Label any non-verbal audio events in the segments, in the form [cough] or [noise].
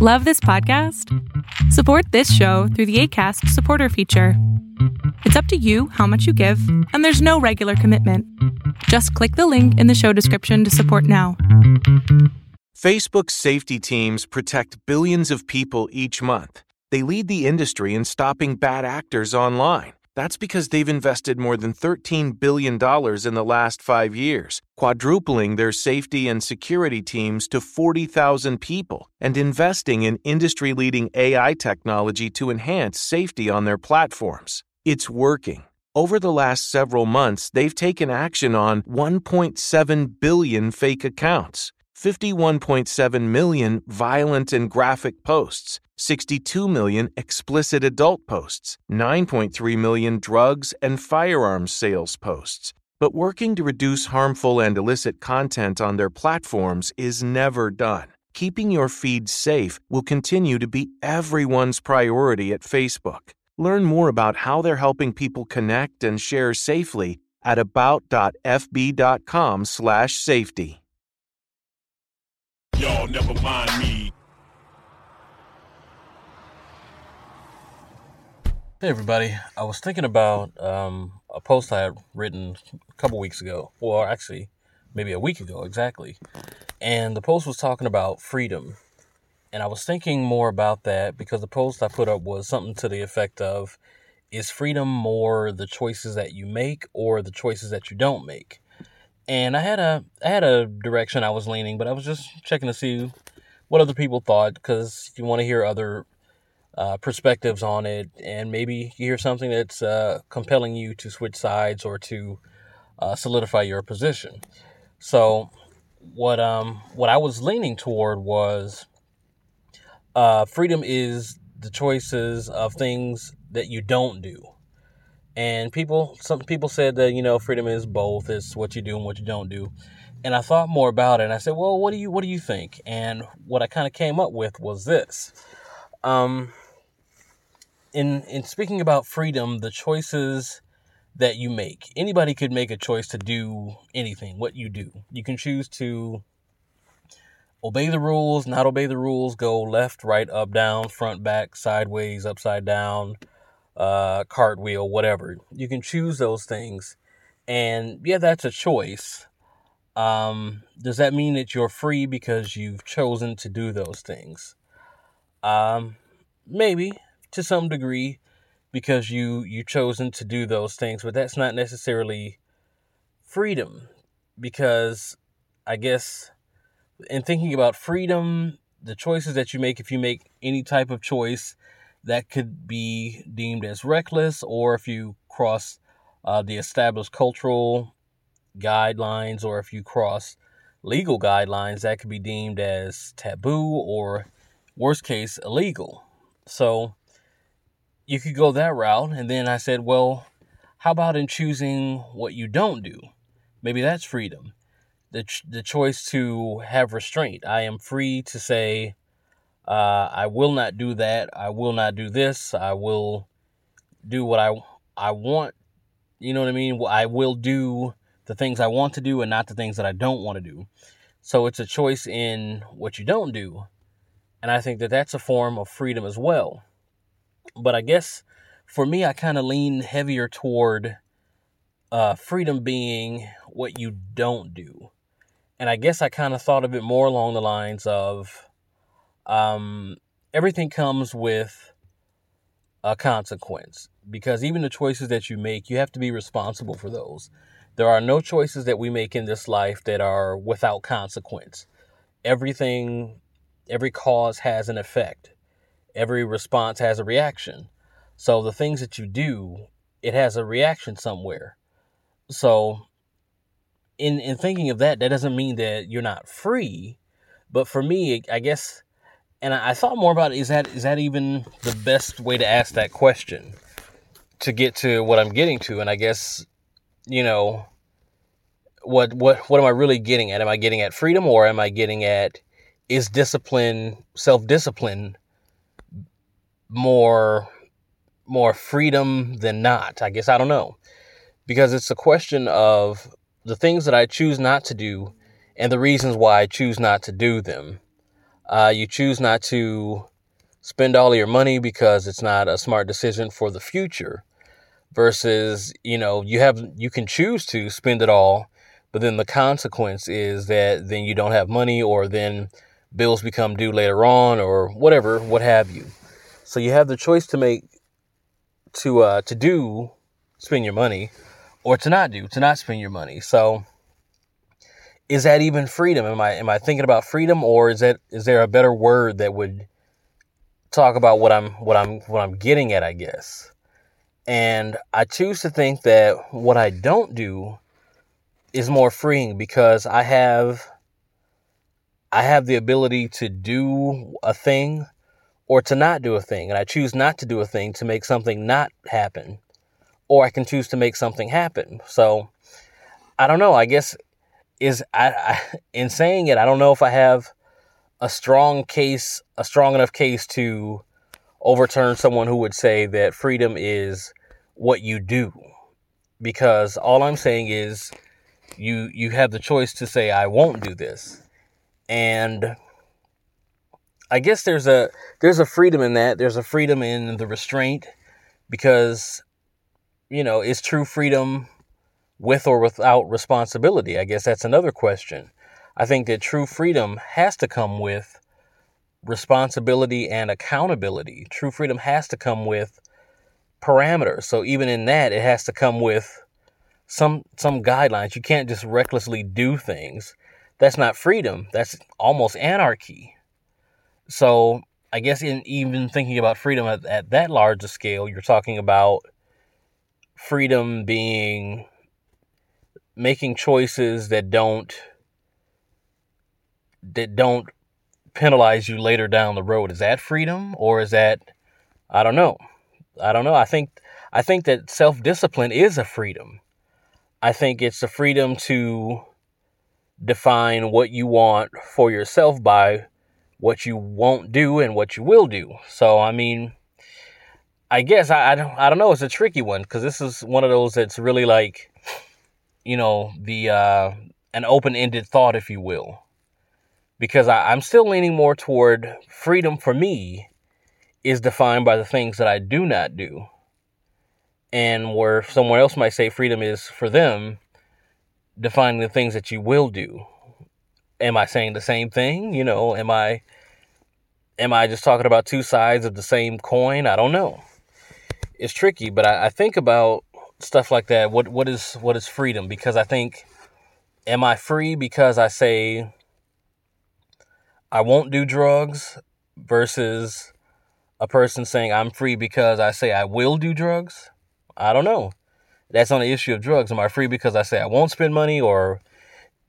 Love this podcast? Support this show through the ACAST supporter feature. It's up to you how much you give, and there's no regular commitment. Just click the link in the show description to support now. Facebook's safety teams protect billions of people each month. They lead the industry in stopping bad actors online. That's because they've invested more than $13 billion in the last five years, quadrupling their safety and security teams to 40,000 people, and investing in industry leading AI technology to enhance safety on their platforms. It's working. Over the last several months, they've taken action on 1.7 billion fake accounts. 51.7 million violent and graphic posts, 62 million explicit adult posts, 9.3 million drugs and firearms sales posts. But working to reduce harmful and illicit content on their platforms is never done. Keeping your feed safe will continue to be everyone's priority at Facebook. Learn more about how they're helping people connect and share safely at about.fb.com/safety. Y'all never mind me. Hey everybody, I was thinking about um, a post I had written a couple weeks ago, or actually maybe a week ago exactly. And the post was talking about freedom. And I was thinking more about that because the post I put up was something to the effect of is freedom more the choices that you make or the choices that you don't make? And I had a I had a direction I was leaning, but I was just checking to see what other people thought because you want to hear other uh, perspectives on it, and maybe you hear something that's uh, compelling you to switch sides or to uh, solidify your position. So, what um what I was leaning toward was uh, freedom is the choices of things that you don't do. And people, some people said that you know freedom is both. It's what you do and what you don't do. And I thought more about it, and I said, well, what do you what do you think? And what I kind of came up with was this. Um, in in speaking about freedom, the choices that you make. Anybody could make a choice to do anything, what you do. You can choose to obey the rules, not obey the rules, go left, right, up, down, front, back, sideways, upside down, uh, cartwheel, whatever. You can choose those things. And yeah, that's a choice. Um, does that mean that you're free because you've chosen to do those things? Um, maybe to some degree because you you chosen to do those things but that's not necessarily freedom because i guess in thinking about freedom the choices that you make if you make any type of choice that could be deemed as reckless or if you cross uh, the established cultural guidelines or if you cross legal guidelines that could be deemed as taboo or worst case illegal. So you could go that route. And then I said, well, how about in choosing what you don't do? Maybe that's freedom. The, ch- the choice to have restraint. I am free to say, uh, I will not do that. I will not do this. I will do what I, I want. You know what I mean? I will do the things I want to do and not the things that I don't want to do. So it's a choice in what you don't do. And I think that that's a form of freedom as well. But I guess for me, I kind of lean heavier toward uh, freedom being what you don't do. And I guess I kind of thought of it more along the lines of um, everything comes with a consequence because even the choices that you make, you have to be responsible for those. There are no choices that we make in this life that are without consequence. Everything, every cause has an effect every response has a reaction. So the things that you do, it has a reaction somewhere. So in in thinking of that, that doesn't mean that you're not free. But for me, I guess, and I, I thought more about it, is that is that even the best way to ask that question to get to what I'm getting to? And I guess, you know, what what what am I really getting at? Am I getting at freedom or am I getting at is discipline self discipline more more freedom than not. I guess I don't know. Because it's a question of the things that I choose not to do and the reasons why I choose not to do them. Uh, you choose not to spend all your money because it's not a smart decision for the future versus you know you have you can choose to spend it all but then the consequence is that then you don't have money or then bills become due later on or whatever what have you so you have the choice to make to uh to do spend your money or to not do to not spend your money. So is that even freedom? Am i am i thinking about freedom or is that is there a better word that would talk about what i'm what i'm what i'm getting at i guess? And I choose to think that what I don't do is more freeing because I have I have the ability to do a thing or to not do a thing. And I choose not to do a thing to make something not happen. Or I can choose to make something happen. So I don't know. I guess is I, I [laughs] in saying it, I don't know if I have a strong case, a strong enough case to overturn someone who would say that freedom is what you do because all I'm saying is you you have the choice to say I won't do this. And I guess there's a there's a freedom in that. There's a freedom in the restraint because you know, is true freedom with or without responsibility? I guess that's another question. I think that true freedom has to come with responsibility and accountability. True freedom has to come with parameters. So even in that, it has to come with some some guidelines. You can't just recklessly do things. That's not freedom. That's almost anarchy. So I guess in even thinking about freedom at, at that large a scale, you're talking about freedom being making choices that don't that don't penalize you later down the road. Is that freedom or is that I don't know. I don't know. I think I think that self-discipline is a freedom. I think it's a freedom to define what you want for yourself by what you won't do and what you will do. So, I mean, I guess I, I don't I don't know. It's a tricky one because this is one of those that's really like, you know, the uh, an open-ended thought, if you will. Because I, I'm still leaning more toward freedom for me is defined by the things that I do not do. And where someone else might say freedom is for them, defining the things that you will do. Am I saying the same thing? You know, am I am I just talking about two sides of the same coin? I don't know. It's tricky, but I, I think about stuff like that. What what is what is freedom? Because I think am I free because I say I won't do drugs versus a person saying I'm free because I say I will do drugs? I don't know. That's on the issue of drugs. Am I free because I say I won't spend money, or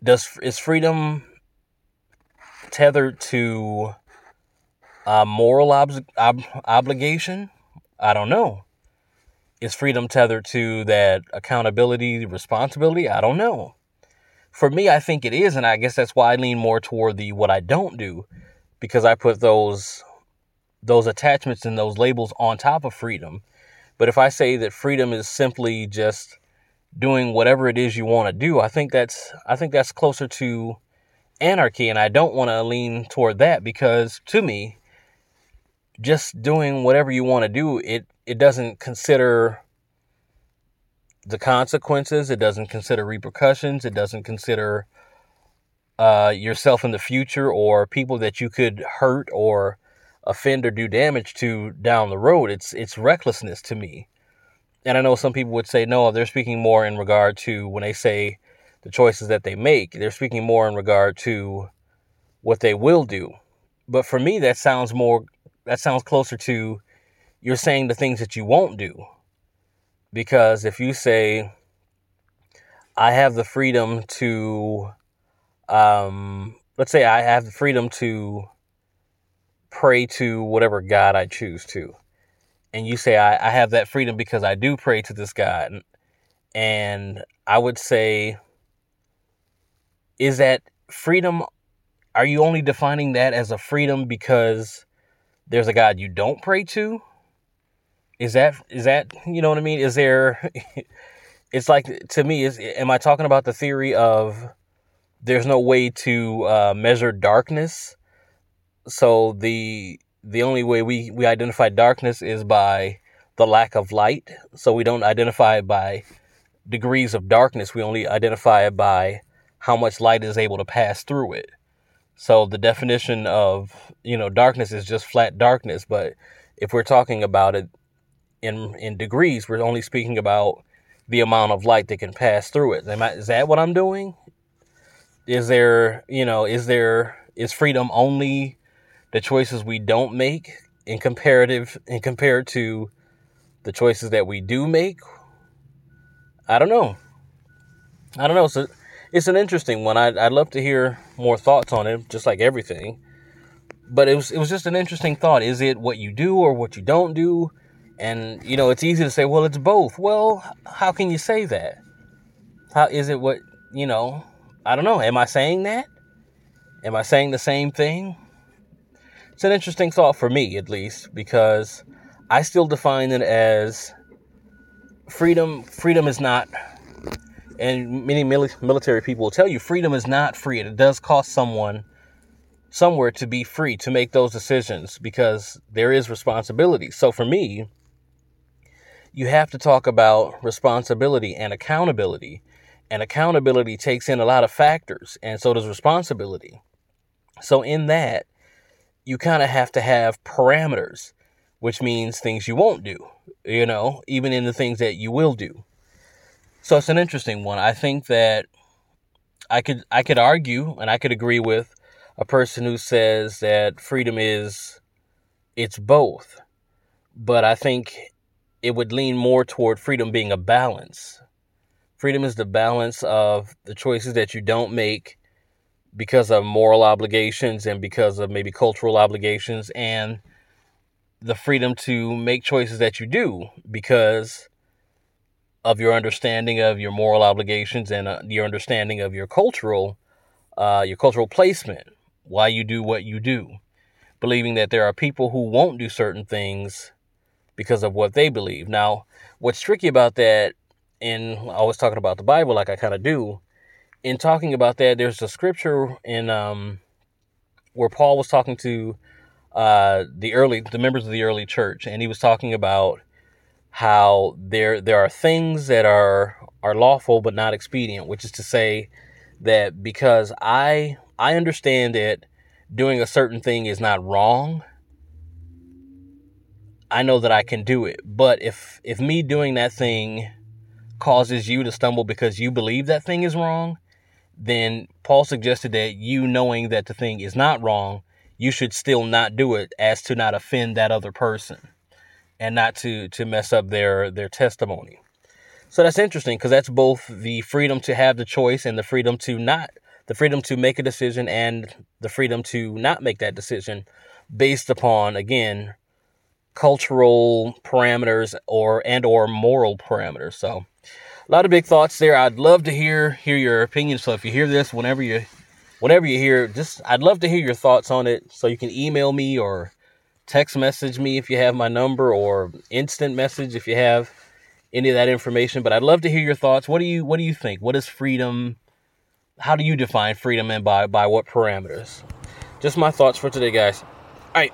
does is freedom tethered to a moral ob- ob- obligation? I don't know. Is freedom tethered to that accountability, responsibility? I don't know. For me, I think it is, and I guess that's why I lean more toward the what I don't do, because I put those those attachments and those labels on top of freedom. But if I say that freedom is simply just doing whatever it is you want to do, I think that's I think that's closer to anarchy and I don't want to lean toward that because to me just doing whatever you want to do, it it doesn't consider the consequences, it doesn't consider repercussions, it doesn't consider uh, yourself in the future or people that you could hurt or offend or do damage to down the road. It's it's recklessness to me. And I know some people would say no, they're speaking more in regard to when they say the choices that they make. They're speaking more in regard to what they will do. But for me that sounds more that sounds closer to you're saying the things that you won't do. Because if you say I have the freedom to um let's say I have the freedom to pray to whatever God I choose to. And you say, I, I have that freedom because I do pray to this God. And I would say, is that freedom? Are you only defining that as a freedom because there's a God you don't pray to? Is that, is that, you know what I mean? Is there, [laughs] it's like, to me, is, am I talking about the theory of there's no way to uh, measure darkness? so the the only way we we identify darkness is by the lack of light. So we don't identify by degrees of darkness. We only identify it by how much light is able to pass through it. So the definition of, you know, darkness is just flat darkness, but if we're talking about it in in degrees, we're only speaking about the amount of light that can pass through it. I, is that what I'm doing? Is there, you know, is there is freedom only the choices we don't make in comparative in compared to the choices that we do make? I don't know. I don't know. So it's an interesting one. I'd, I'd love to hear more thoughts on it, just like everything. But it was it was just an interesting thought. Is it what you do or what you don't do? And you know, it's easy to say, well, it's both. Well, how can you say that? How is it what you know? I don't know. Am I saying that? Am I saying the same thing? It's an interesting thought for me, at least, because I still define it as freedom. Freedom is not and many military people will tell you freedom is not free. It does cost someone somewhere to be free to make those decisions because there is responsibility. So for me, you have to talk about responsibility and accountability. And accountability takes in a lot of factors, and so does responsibility. So, in that, you kind of have to have parameters, which means things you won't do, you know, even in the things that you will do. So it's an interesting one. I think that I could I could argue and I could agree with a person who says that freedom is it's both. But I think it would lean more toward freedom being a balance. Freedom is the balance of the choices that you don't make because of moral obligations and because of maybe cultural obligations and the freedom to make choices that you do because of your understanding of your moral obligations and uh, your understanding of your cultural uh, your cultural placement why you do what you do. Believing that there are people who won't do certain things because of what they believe. Now what's tricky about that in i was talking about the bible like i kind of do in talking about that there's a scripture in um, where paul was talking to uh, the early the members of the early church and he was talking about how there there are things that are are lawful but not expedient, which is to say that because I I understand that doing a certain thing is not wrong, I know that I can do it. But if if me doing that thing causes you to stumble because you believe that thing is wrong, then Paul suggested that you knowing that the thing is not wrong, you should still not do it as to not offend that other person and not to to mess up their their testimony. So that's interesting because that's both the freedom to have the choice and the freedom to not the freedom to make a decision and the freedom to not make that decision based upon again cultural parameters or and or moral parameters. So a lot of big thoughts there. I'd love to hear hear your opinion. So if you hear this whenever you whenever you hear just I'd love to hear your thoughts on it. So you can email me or text message me if you have my number or instant message if you have any of that information but i'd love to hear your thoughts. What do you what do you think? What is freedom? How do you define freedom and by by what parameters? Just my thoughts for today guys. All right